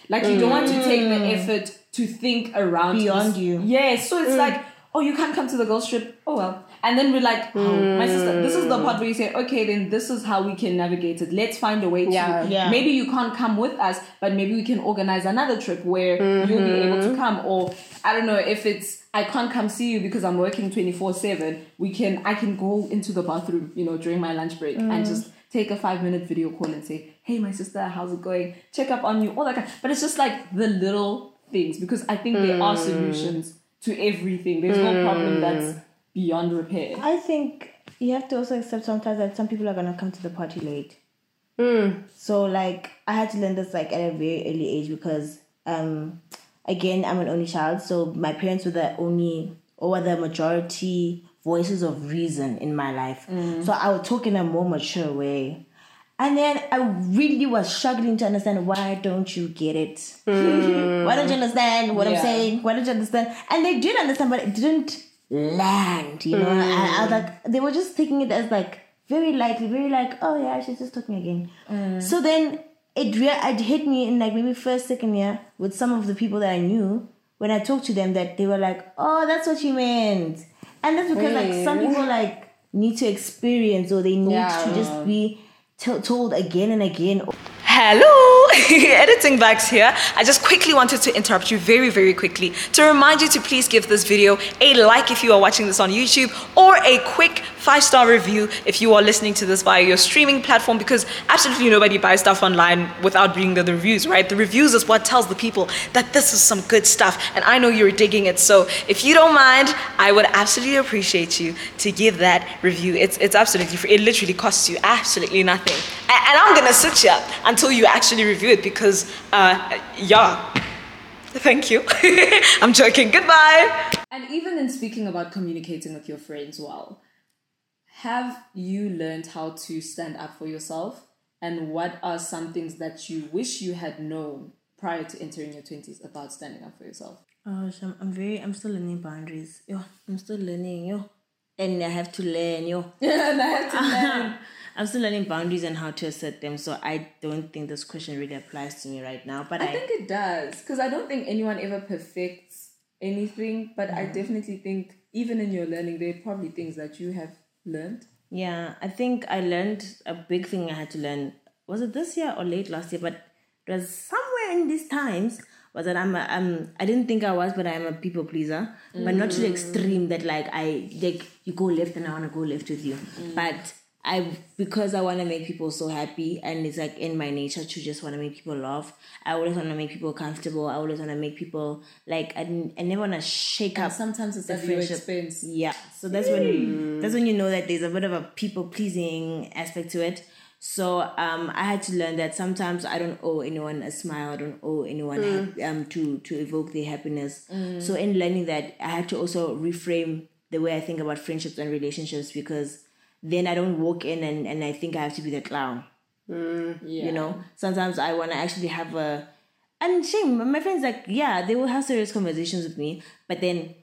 Like you don't want to take the mm. effort to think around Beyond this- you. Yeah. So it's mm. like, oh, you can't come to the girls trip. Oh well. And then we're like, oh, my sister, this is the part where you say, okay, then this is how we can navigate it. Let's find a way to. Yeah. Yeah. Maybe you can't come with us, but maybe we can organize another trip where you'll be able to mm-hmm. come. Or I don't know if it's I can't come see you because I'm working 24 7. We can I can go into the bathroom, you know, during my lunch break and mm. just take a five minute video call and say, Hey my sister, how's it going? Check up on you, all that kind but it's just like the little things because I think there are mm. solutions to everything. There's no problem hmm. that's beyond repair. I think you have to also accept sometimes that some people are gonna come to the party late. Hmm. So like I had to learn this like at a very early age because um again I'm an only child, so my parents were the only or were the majority voices of reason in my life. Hmm. So I would talk in a more mature way. And then I really was struggling to understand why don't you get it? Hmm. why don't you understand what I'm saying? Why don't you understand? And they did understand, but it didn't land, you know? And I was hmm. like, they were just taking it as like very lightly, very like, oh yeah, she's just talking again. Hmm. So then it, rea- it hit me in like maybe first, second year with some of the people that I knew when I talked to them that they were like, oh, that's what you meant. And that's because like some people like need to experience or they need Yeah. to just be told again and again. Hello, editing bags here. I just quickly wanted to interrupt you very, very quickly to remind you to please give this video a like if you are watching this on YouTube or a quick five star review if you are listening to this via your streaming platform because absolutely nobody buys stuff online without reading the, reviews, right? The reviews is what tells the people that this is some good stuff and I know you're digging it. So if you don't mind, I would absolutely appreciate you to give that review. It's, it's absolutely free. It literally costs you absolutely nothing. A- And I'm gonna sit here until you actually review it because, uh, yeah. Thank you. I'm joking. Goodbye. And even in speaking about communicating with your friends well, have you learned how to stand up for yourself? And what are some things that you wish you had known prior to entering your 20s about standing up for yourself? Oh, so I'm, I'm very, I'm still learning boundaries. Yo, I'm still learning, yo. And I have to learn, yo. and I had to learn. I'm still learning boundaries and how to assert them. So I don't think this question really applies to me right now. But I, I think it does because I don't think anyone ever perfects anything, but I definitely think even in your learning, there are probably things that you have learned. yeah, I think I learned a big thing I had to learn. Was it this year or late last year? But it was somewhere in these times. Was that I'm a, um I didn't think I was, but I'm a people pleaser, but not to the extreme that like I like you go left and I want to go left with you, but. I because I want to make people so happy, and it's like in my nature to just want to make people laugh. I always want to make people comfortable. I always want to make people like I, I never want to shake up. Sometimes it's the at your friendship. expense. Yeah, so that's when that's when you know that there's a bit of a people pleasing aspect to it. So um, I had to learn that sometimes I don't owe anyone a smile. I don't owe anyone hap- um to to evoke their happiness. So in learning that, I had to also reframe the way I think about friendships and relationships because then I don't walk in and, and I think I have to be the clown. Yeah, You know, sometimes I want to actually have a and shame. My friends like, yeah, they will have serious conversations with me, but then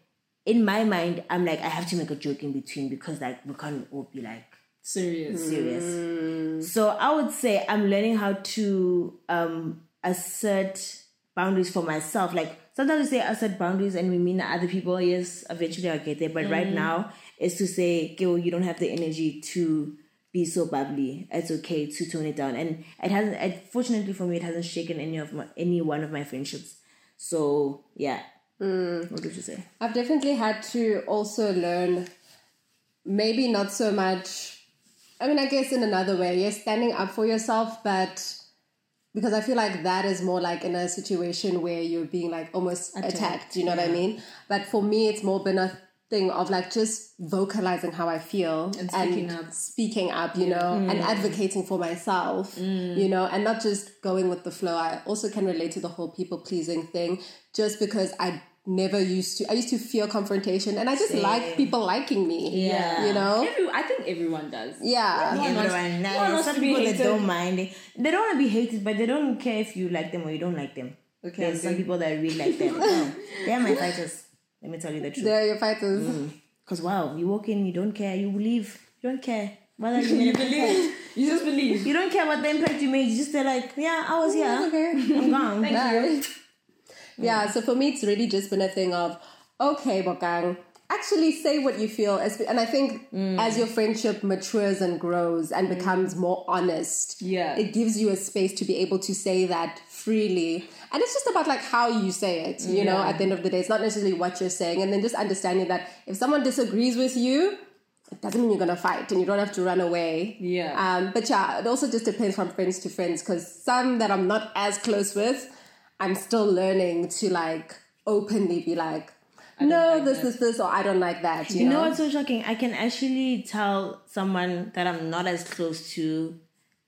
in my mind, I'm like, I have to make a joke in between because like we can't all be like Serious. serious. So I would say I'm learning how to um assert boundaries for myself. Like sometimes we say I set boundaries and we mean other people. Yes, eventually I'll get there. But right mm-hmm. now is to say, Gil, you don't have the energy to be so bubbly. It's okay to tone it down. And it hasn't it, fortunately for me it hasn't shaken any of my any one of my friendships. So yeah. Mm. What did you say? I've definitely had to also learn, maybe not so much. I mean, I guess in another way, yes, standing up for yourself, but because I feel like that is more like in a situation where you're being like almost attacked, you know what I mean? But for me, it's more been a thing of like just vocalizing how I feel And speaking up. speaking up, you know, and mm. advocating for myself, mm. you know, and not just going with the flow. I also can relate to the whole people pleasing thing just because I never used to I used to fear confrontation and I just like people liking me. Yeah. You know? Every, I think everyone does. Yeah. Everyone, wants- nah, no wants some people that don't mind. They, they don't want to be hated, but they don't care if you like them or you don't like them. Okay, There's some people that really like them. No, they're my fighters. Let me tell you the truth. They're your fighters. Mm. Because wow, you walk in, you don't care, you leave, you don't care. Whether you, You believe? You just believe. You don't care what the impact you made. You just say like, yeah, I was here. Okay. I'm gone. Thank Bye. Yeah, so for me, it's really just been a thing of, okay, Bokang, actually say what you feel. As- And I think as your friendship matures and grows and becomes more honest, Yeah. it gives you a space to be able to say that freely. And it's just about like how you say it, you know, at the end of the day. It's not necessarily what you're saying. And then just understanding that if someone disagrees with you, it doesn't mean you're gonna fight and you don't have to run away. Yeah. Um, but yeah, it also just depends from friends to friends because some that I'm not as close with, I'm still learning to like openly be like, no, like this, that." this, this, or I don't like that. You, You know know, what's so shocking? I can actually tell someone that I'm not as close to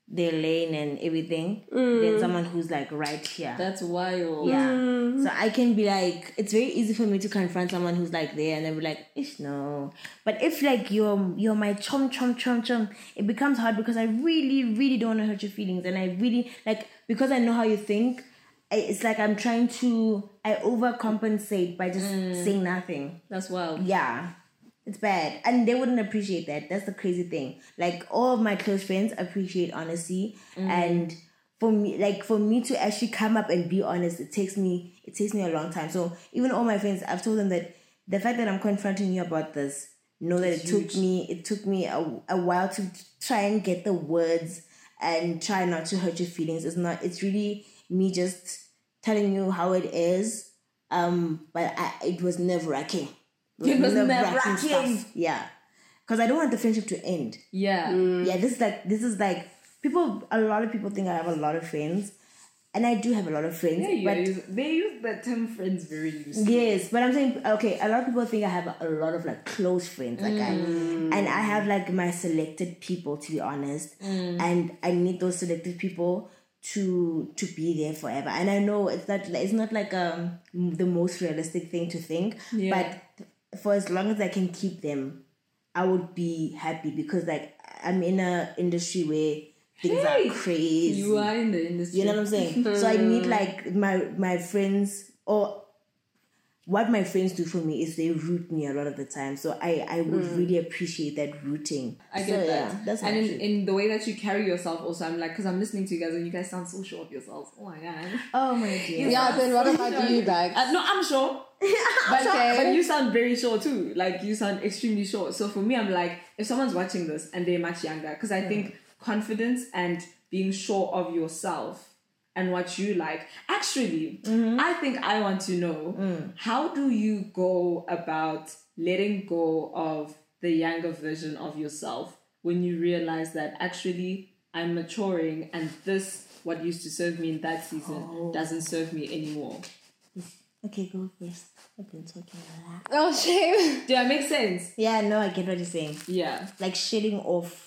their lane and everything than someone who's like right here. That's wild. yeah. Mm. So I can be like, it's very easy for me to confront someone who's like there and then be like, ish no. But if like you're you're my chum chum chum chum, it becomes hard because I really, really don't want to hurt your feelings. And I really like because I know how you think, I, it's like I'm trying to I overcompensate by just mm. saying nothing. That's wild. Yeah. It's bad. And they wouldn't appreciate that. That's the crazy thing. Like all of my close friends appreciate honesty. Mm. And for me like for me to actually come up and be honest, it takes me it takes me a long time. So even all my friends, I've told them that the fact that I'm confronting you about this, know that it took me it took me a, a while to try and get the words and try not to hurt your feelings. It's not it's really me just telling you how it is. Um, but I, it was nerve wracking. It was nerve-wracking. Yeah, because I don't want the friendship to end. Yeah. Mm. Yeah, this is like this is like people. A lot of people think I have a lot of friends, and I do have a lot of friends. They but use, they use the term friends very loosely. yes, but I'm saying okay. A lot of people think I have a lot of like close friends, like I, mm. and I have like my selected people to be honest, mm. and I need those selected people to to be there forever. And I know it's not it's not like um the most realistic thing to think, Yeah. but for as long as I can keep them, I would be happy because like I'm in a industry where things Hey, are crazy. You are in the industry. You know what I'm saying? so I need like my my friends or what my friends do for me is they root me a lot of the time. So I I would really appreciate that rooting. I get so, that. Yeah, that's and in, in the way that you carry yourself, also, I'm like, because I'm listening to you guys and you guys sound so sure of yourselves. Oh my god. oh my dear. yeah. Then what about you, Bags? Uh, no, I'm sure. But, Okay. but you sound very sure too. Like you sound extremely sure. So for me, I'm like, if someone's watching this and they're much younger, because I think confidence and being sure of yourself and what you like. Actually, mm-hmm. I think I want to know mm. how do you go about letting go of the younger version of yourself when you realize that actually I'm maturing and this what used to serve me in that season oh. doesn't serve me anymore. Okay, go first. I've been talking a lot. Oh, shame. Does I make sense? Yeah, no, I get what you're saying. Yeah. Like shedding off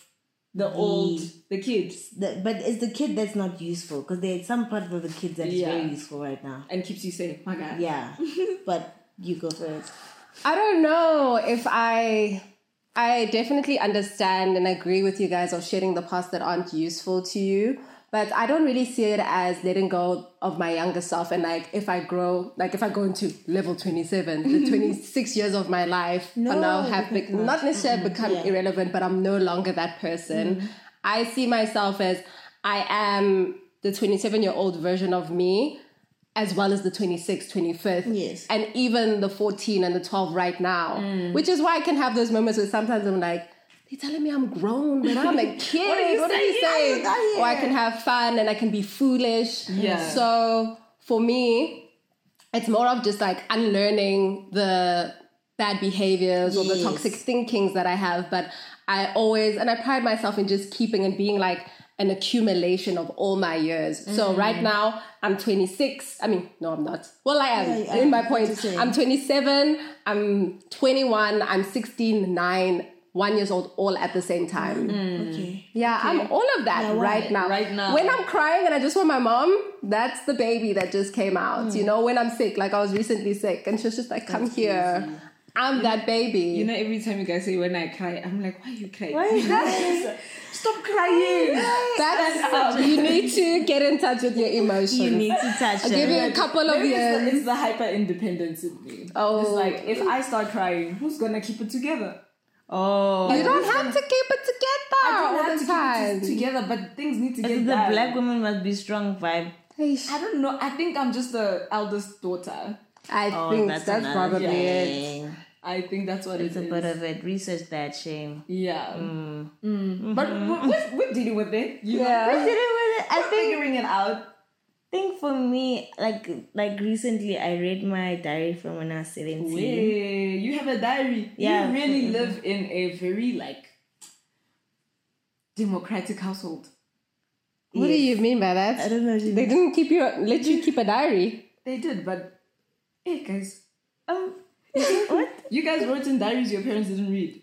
The old, the kids, the, but it's the kid that's not useful because there's some part of the kids that is Yeah. very useful right now. and keeps you safe. My God. Yeah, but you go first. I don't know if I I definitely understand and agree with you guys of shedding the parts that aren't useful to you. But I don't really see it as letting go of my younger self and like if I grow like if I go into level 27, the 26 years of my life No, are now have bec- not necessarily become yeah. irrelevant, but I'm no longer that person. Mm-hmm. I see myself as I am the 27 year old version of me as well as the 26th, 25th, Yes. and even the 14 and the 12 right now. Mm. Which is why I can have those moments where sometimes I'm like, they're telling me I'm grown, but I'm a kid. what are you saying? Or I can have fun and I can be foolish. Yeah. So for me, it's more of just like unlearning the bad behaviors or the toxic thinkings that I have. But I always, and I pride myself in just keeping and being like, an accumulation of all my years. So right now I'm 26. I mean, no, I'm not. Well, I am. Yeah, yeah, in my point. I'm 27. I'm 21. I'm 16, 9, one years old, all at the same time. Mm. Mm. Okay. Yeah, I'm all of that Yeah, why? right now. Right now. When I'm crying and I just want my mom, that's the baby that just came out. Mm. You know, when I'm sick, like I was recently sick, and she was just like, "Come here." I'm that baby. You know, every time you guys say when I cry, I'm like, why are you crying? Why is that? Stop crying. that's you need to get in touch with your emotions. you need to touch I'll give you a couple of Maybe it's the, years. it's the hyper independence in me. Oh. It's like if I start crying, who's gonna keep it together? Oh. You don't have to keep it together I don't all have the to time. keep it together, but things need to the get done. black woman must be strong vibe. I don't know. I think I'm just the eldest daughter. I Oh, think that's, another probably it. I think that's what It's it a is. bit of it. Research that shame. yeah. Mm. Mm. But we're, we're, we're dealing with it. You know? Yeah. I We're think figuring it out. Think for me, like like recently, I read my diary from when I was seventeen. Way, you have a diary. Yeah. You really live in a very like democratic household. What do you mean by that? I don't know. They didn't keep you let you keep a diary. They did, but hey guys, um, what? you guys wrote in diaries your parents didn't read.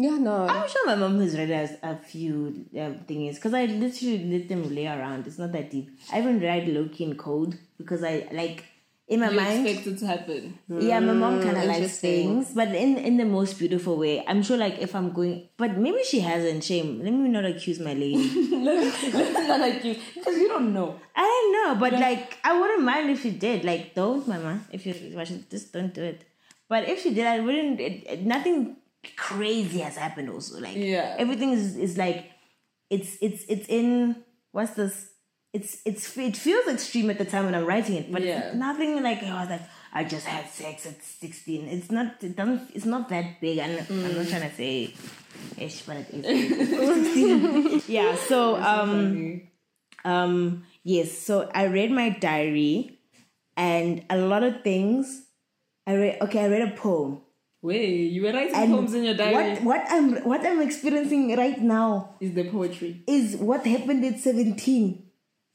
Yeah, no. I'm sure my mom has read us a few uh, things because I literally let them lay around. It's not that deep. I even write low key in code because I like in my You mind. expect it to happen. Yeah, my mom kind of likes things, but in in the most beautiful way. I'm sure, like if I'm going, but maybe she hasn't. Shame. Let me not accuse my lady. Let me Not like you, because you don't know. I don't know, but like I wouldn't mind if she did. Like, don't, mama. If you're watching, just don't do it. But if she did, I wouldn't. It, it- nothing crazy has happened. Also, like Yeah. everything is is like it's it's it's in what's this. It's it's it feels extreme at the time when I'm writing it, but Yeah. it's nothing like I was like I just had sex at sixteen. It's not it doesn't it's not that big. And I'm not trying to say ish, but it is. yeah. So um Funny. um yes so i read my diary and a lot of things i read okay i read a poem Wait, you were writing and poems in your diary. what what i'm what i'm experiencing right now Is the poetry? is what happened at 17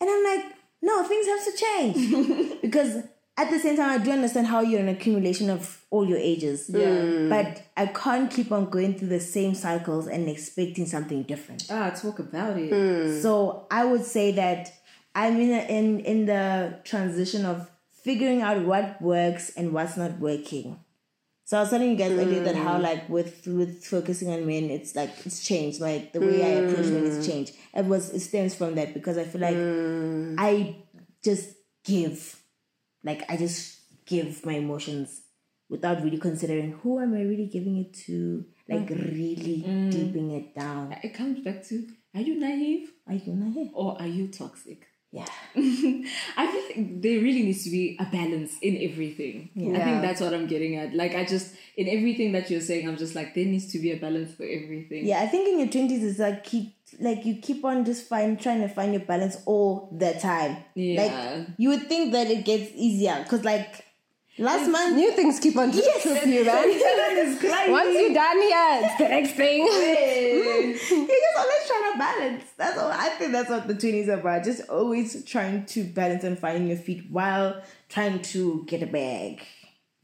and i'm like no things have to change because at the same time i do understand how you're an accumulation of all your ages Yeah. but i can't keep on going through the same cycles and expecting something different Ah, talk about it. so I would say that I'm in a, in in the transition of figuring out what works and what's not working. So I was telling you guys earlier that how mm. like with with focusing on men, it's like it's changed. Like the way I mm. approach men has changed. It was it stems from that because I feel like mm. I just give, like I just give my emotions without really considering who am I really giving it to. Like really deeping it down. It comes back to: Are you naive Are you naive? or are you toxic? Yeah. I feel like there really needs to be a balance in everything. I think that's what I'm getting at. Like I just in everything that you're saying, I'm just like there needs to be a balance for everything. Yeah, I think in your twenties it's like keep like you keep on just find trying to find your balance all the time. Yeah. Like you would think that it gets easier because like last month New things keep on yes. trip you, man. Once you're done here, it's the next thing. Mm. you're just always trying to balance. That's all. I think that's what the twenties are about. Just always trying to balance and finding your feet while trying to get a bag.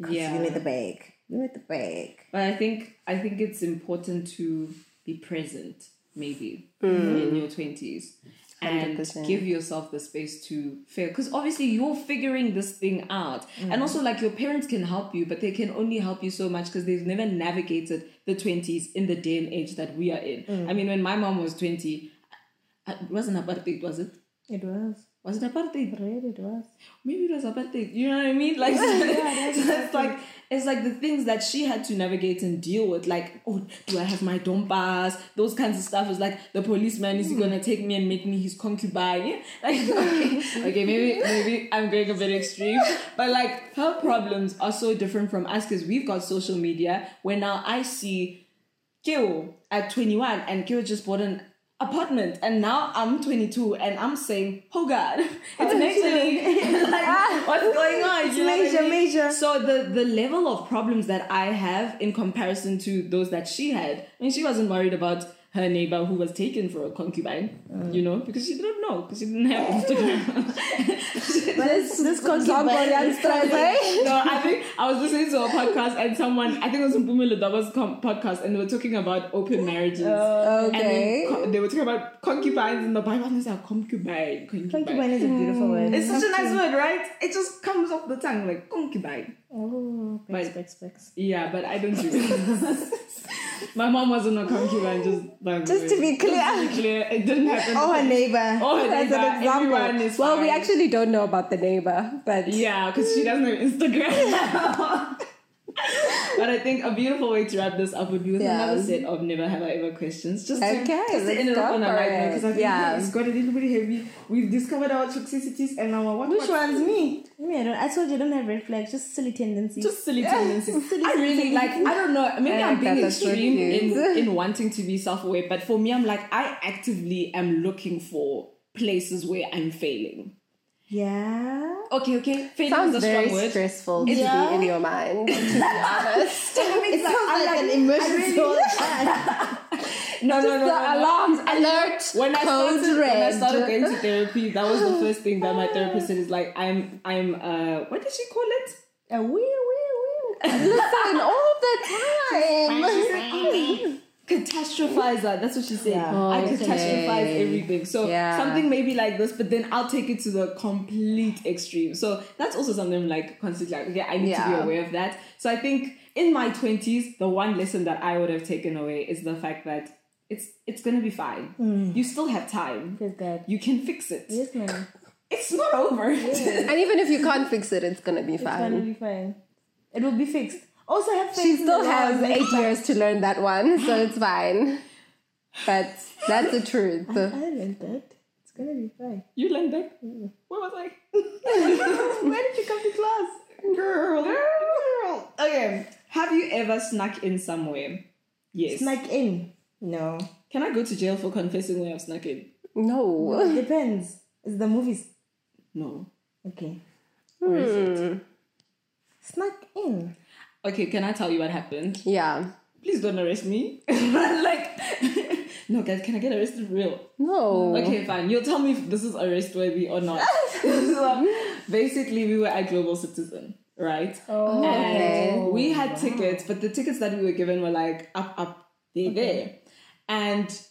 Yeah. you need the bag. You need the bag. But I think I think it's important to be present, maybe mm. in your twenties, and 100%. give yourself the space to fail. Because obviously you're figuring this thing out, and also like your parents can help you, but they can only help you so much because they've never navigated the twenties in the day and age that we are in. I mean, when my mom was twenty, uh, it wasn't apartheid, was it? It was. Was it apartheid? Red it was. maybe it was apartheid. You know what I mean? Like, so it's like it's like the things that she had to navigate and deal with. Like, oh, do I have my dompas? Those kinds of stuff. Is like the policeman is he hmm. gonna take me and make me his concubine? Like, okay, okay, maybe maybe I'm going a bit extreme, but like her problems are so different from us because we've got social media. Where now I see Kyo at 21 and Kyo just bought an apartment and now I'm 22 and I'm saying, oh God, it's oh, majorly like, ah. what's going on? It's what I major, mean? major. So the, the level of problems that I have in comparison to those that she had, I mean, she wasn't worried about her neighbor who was taken for a concubine, you know, because she didn't know, because she didn't have Instagram. But this stress, eh? no, I think I was listening to a podcast and someone, I think it was Mpumi Ledwaba's com- podcast, and they were talking about open marriages. And Okay. then co- they were talking about concubines in the Bible, and like concubine, concubine. Concubine is a beautiful word. It's such a nice word, right? It just comes off the tongue like concubine. Oh, But- specs, specs. Yeah, but I don't do. My mom wasn't a concubine, just by Just to be clear. Just to be clear, it didn't happen. Oh, her neighbor. Oh, her As neighbor, an everyone example. Well, we actually don't know about the neighbor, but Yeah, because she doesn't have Instagram. but I think a beautiful way to wrap this up would be with Yeah. another set of never have I ever questions. Just to, Okay, just to end it go on a light note because I think Yeah. it's got a little bit heavy. We've discovered our toxicities and our what? Which what- one's me? Me, I don't. I told you, I don't have red flags. Just silly tendencies. Just silly tendencies. Silly I really like. I don't know. Maybe I like that, being extreme in in wanting to be self-aware, but for me, I'm like I actively am looking for places where I'm failing. Yeah. Okay, okay, failing sounds is a very strong word. stressful to Yeah. be in your mind, to be honest. It sounds like, an emergency all the time. No, no, no, the no, no. alarms alert when I started, red. when I started going to therapy, that was the first thing that my therapist said is like, I'm, I'm, uh, what did she call it? A wee, wee, wee. Listen all the time. Catastrophizer. That's what she said. Yeah. I oh, Okay. catastrophize everything. So Yeah. something maybe like this, but then I'll take it to the complete extreme. So that's also something I'm like constantly like, okay, I need to be aware of that. So I think in my twenties, the one lesson that I would have taken away is the fact that it's it's gonna be fine. Mm. You still have time. Feels bad. You can fix it. Yes, man. It's not over. And even if you can't fix it, it's gonna be It's gonna be fine. It will be fixed. Also, have faith She still the has eight time- years to learn that one, so it's fine. But that's the truth. I learned that. It's gonna be fine. You learned that? Mm-hmm. Where was I? Where did you come to class? Girl. Girl. Okay. Have you ever snuck in somewhere? Yes. Snuck in. No. Can I go to jail for confessing where I've snuck in? No. It depends. Is the movies. No. Okay. Or is it? Snuck in. Okay, can I tell you what happened? Yeah. Please don't arrest me. like, no, guys, can I get arrested real? No. Okay, fine. You'll tell me if this is arrest worthy or not. so, basically, we were at Global Citizen, right? Oh, and we had tickets, but the tickets that we were given were like up, up, there, there. And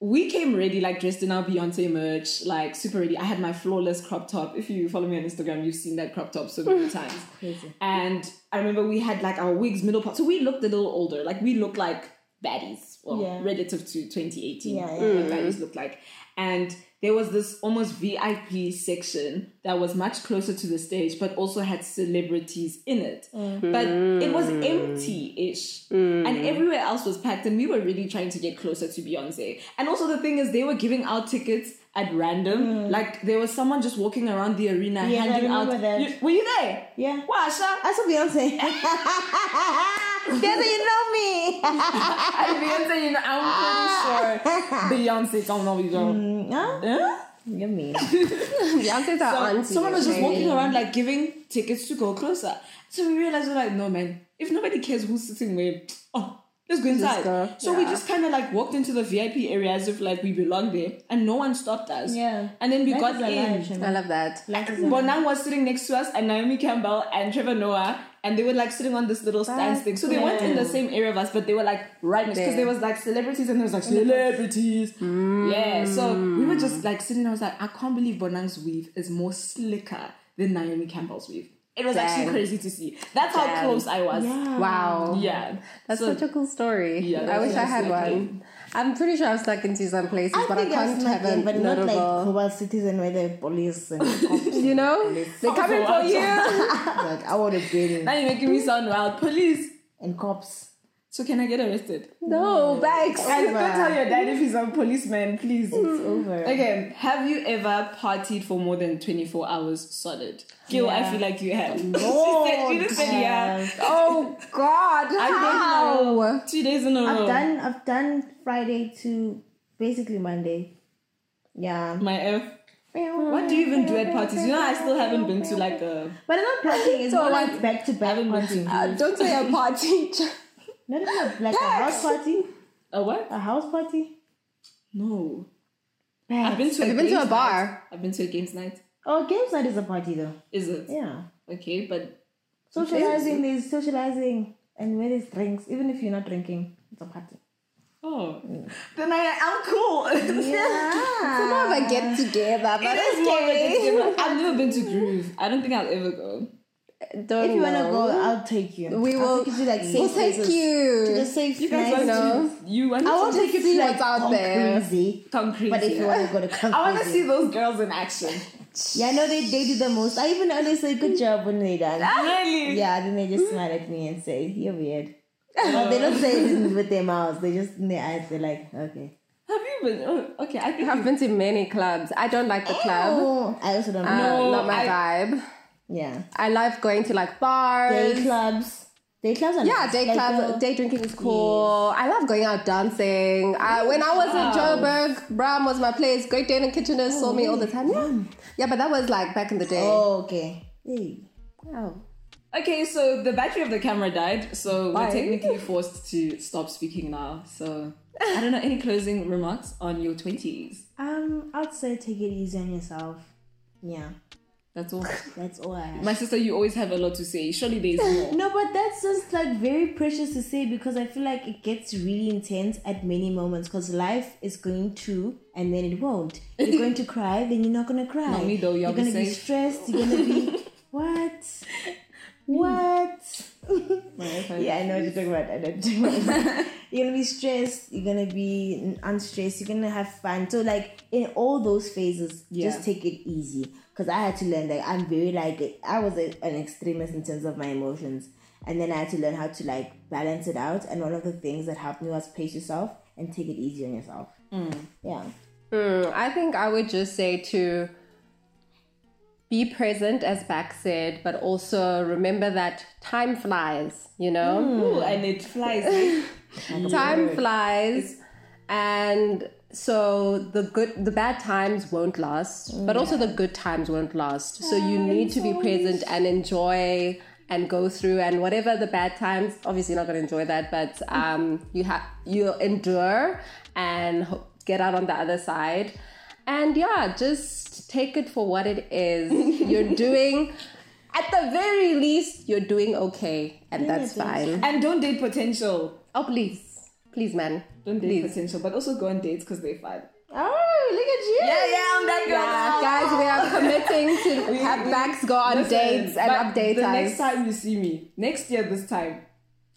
we came ready, like dressed in our Beyonce merch, like super ready. I had my flawless crop top. If you follow me on Instagram, you've seen that crop top so many times. Crazy. And I remember we had like our wigs, middle part. So we looked a little older. Like we looked like baddies, well, Yeah. relative to 2018. Yeah, what yeah. baddies mm. looked like. And there was this almost VIP section that was much closer to the stage, but also had celebrities in it. Mm. But it was mm. empty-ish, and everywhere else was packed. And we were really trying to get closer to Beyonce. And also the thing is, they were giving out tickets at random. Like there was someone just walking around the arena Yeah, handing out. You- were you there? Yeah. Washa. I saw Beyonce. Beyonce, you know me. Beyonce, you know, I'm pretty sure Beyonce don't know you. Mm, huh? Huh? You mean? Beyonce's our So, auntie. someone was just walking around like giving tickets to go closer. So we realized we're like, no man, if nobody cares who's sitting where, oh, let's go inside. go, So we just kind of like walked into the VIP area as if like we belong there, and no one stopped us. Yeah. And then we Life got in. life, I love that. Life is a life. Bonang was sitting next to us, and Naomi Campbell and Trevor Noah, and they were like sitting on this little stand thing. So they weren't in the same area of us, but they were like right next because There. there was like celebrities and there was like celebrities. Mm. Yeah, so we were just like sitting. there, I was like, I can't believe Bonang's weave is more slicker than Naomi Campbell's weave. It was actually crazy to see. That's how close I was. Yeah. Wow. Yeah, That's So- such a cool story. Yeah, I wish I had like one. Eh? I'm pretty sure I've stuck into some places, I but I think I've can't snuck have a in, but not like notable. global citizen where the police and cops. you know, they're coming for you. like I would have been Now you're making me sound wild. Police. and cops. So can I get arrested? no, bags. Guys, don't tell your dad if he's a policeman, please. It's over. Okay, have you ever partied for more than 24 hours solid? Gil, I feel like you have. Oh, she said, she just said yeah. Oh God! How? Two days in a row. I've done I've done Friday to basically Monday. Yeah. My F. What do you even do at parties? You know, I still haven't been to like a. But it's not partying, it's So more like- like back to back haven't been to- Uh, don't say a party. Not even a, like a house party. A what? A house party. No. I've been to Have a been to a bar? night. I've been to a games night. Oh, games night is a party though. Is it? Yeah. Okay, but Socializing, is socializing. And where there's drinks, even if you're not drinking, it's a party. oh, mm. then I I'm cool. Yeah. More of a get together, but It is more of a get-together. I've never been to Groove. I don't think I'll ever go. Don't if you wanna go, I'll take you. We I'll will- take you to like safe We'll take you To the safe You guys nice- want know. to? You want I to won't take you to like what's out there. Cruise-y. But if you want to go to concrete. I want to see those girls in action. Yeah, no, they, they do the most. I even know they say good job when they done. Really? Yeah, then they just smile at me and say, You're weird. Well, they don't say it with their mouths, they just in their eyes, they're like, Okay. Have you been? Oh, okay, I think I've been to many clubs. I don't like the club. Oh, I also don't Uh, know. not my vibe. Yeah. I love going to like bars. Day clubs. Day clubs are Yeah, nice. day Like, club, uh, day drinking is cool. I love going out dancing. Uh, when I was in Joburg, Braam was my place. Great Dane and Kitchener saw me all the time. Yeah, yeah, but that was like back in the day. Oh, okay. Hey. Wow. Okay, so the battery of the camera died, so Why? we're technically forced to stop speaking now. So I don't know any closing remarks on your twenties. Um, I'd say take it easy on yourself. Yeah, That's all. that's all I have. My sister, you always have a lot to say. Surely there's more. No, but that's just like very precious to say because I feel like it gets really intense at many moments because life is going to and then it won't. You're going to cry, then you're not gonna cry. Not me though, You're y'all gonna be be stressed. You're gonna be what? What? yeah, I know what you're talking about. I know you're you're gonna be stressed. You're gonna be unstressed. You're gonna have fun. So like in all those phases, Yeah. just take it easy. Cause I had to learn that I'm very like I was a, an extremist in terms of my emotions, and then I had to learn how to like balance it out. And one of the things that helped me was pace yourself and take it easy on yourself. Yeah. Hmm, I think I would just say to be present, as Bags said, but also remember that time flies. You know. Ooh, and it flies. time flies and so the good the bad times won't last but also the good times won't last. So you need to be present and enjoy and go through and whatever the bad times obviously you're not going to enjoy that but um you have you endure and get out on the other side. And yeah just take it for what it is. You're doing at the very least you're doing okay and that's fine. And don't date potential. Oh, please. Please, man. Don't date Please. potential, but also go on dates because they're fun. Oh, look at you. Yeah, yeah, I'm that girl. Yeah, guys, we are committing to have backs go on Listen, dates and but update the us. next time you see me, next year this time,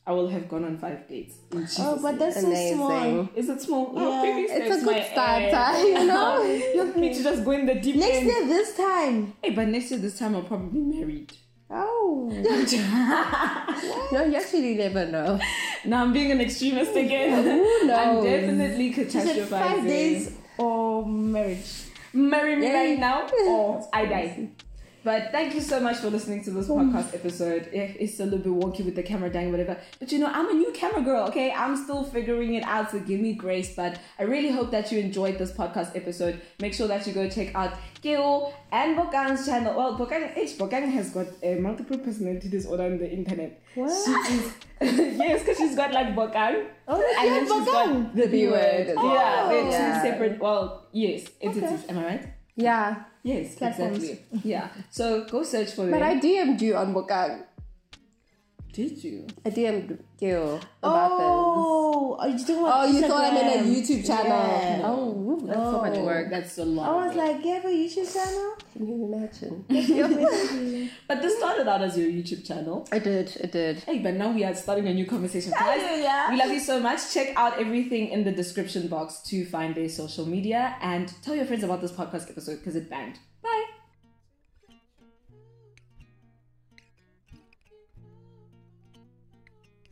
I will have gone on five dates. Oh, but name. that's so Amazing. small. Is it small? Oh, Yeah. baby It's a good my start, ass. you know? You want me to just go in the deep Next end. year, this time. Hey, but next year this time I'll probably be married. Oh. No, you actually never know. Now I'm being an extremist again. Who I'm definitely catastrophizing. five days or marriage. Marry me Yay. right now or I die. But thank you so much for listening to this oh. podcast episode. It's a little bit wonky with the camera dying, whatever. But you know, I'm a new camera girl, okay? I'm still figuring it out, so give me grace. But I really hope that you enjoyed this podcast episode. Make sure that you go check out Keo and Bokang's channel. Well, Bokang, H, Bokang has got a multiple personality disorder on the internet. What? She is, yes, because she's got like Bokang. Oh, And then she's got the B word. Oh, yeah, they're two yeah. separate, well, yes, entities. Am I right? Yeah. Yes, Platforms. exactly. Yeah. So go search for it. But. I DM'd you on Bokang. Did you? I DM'd you about this. Oh, you talking about Oh, you thought I meant a YouTube channel. Yeah. Oh, that's so much Oh. work. That's a lot. I was like, you have a YouTube channel? Can you imagine? but this started out as your YouTube channel. I did. It did. Hey, but now we are starting a new conversation. Guys, yeah. we love you so much. Check out everything in the description box to find their social media and tell your friends about this podcast episode because it banged.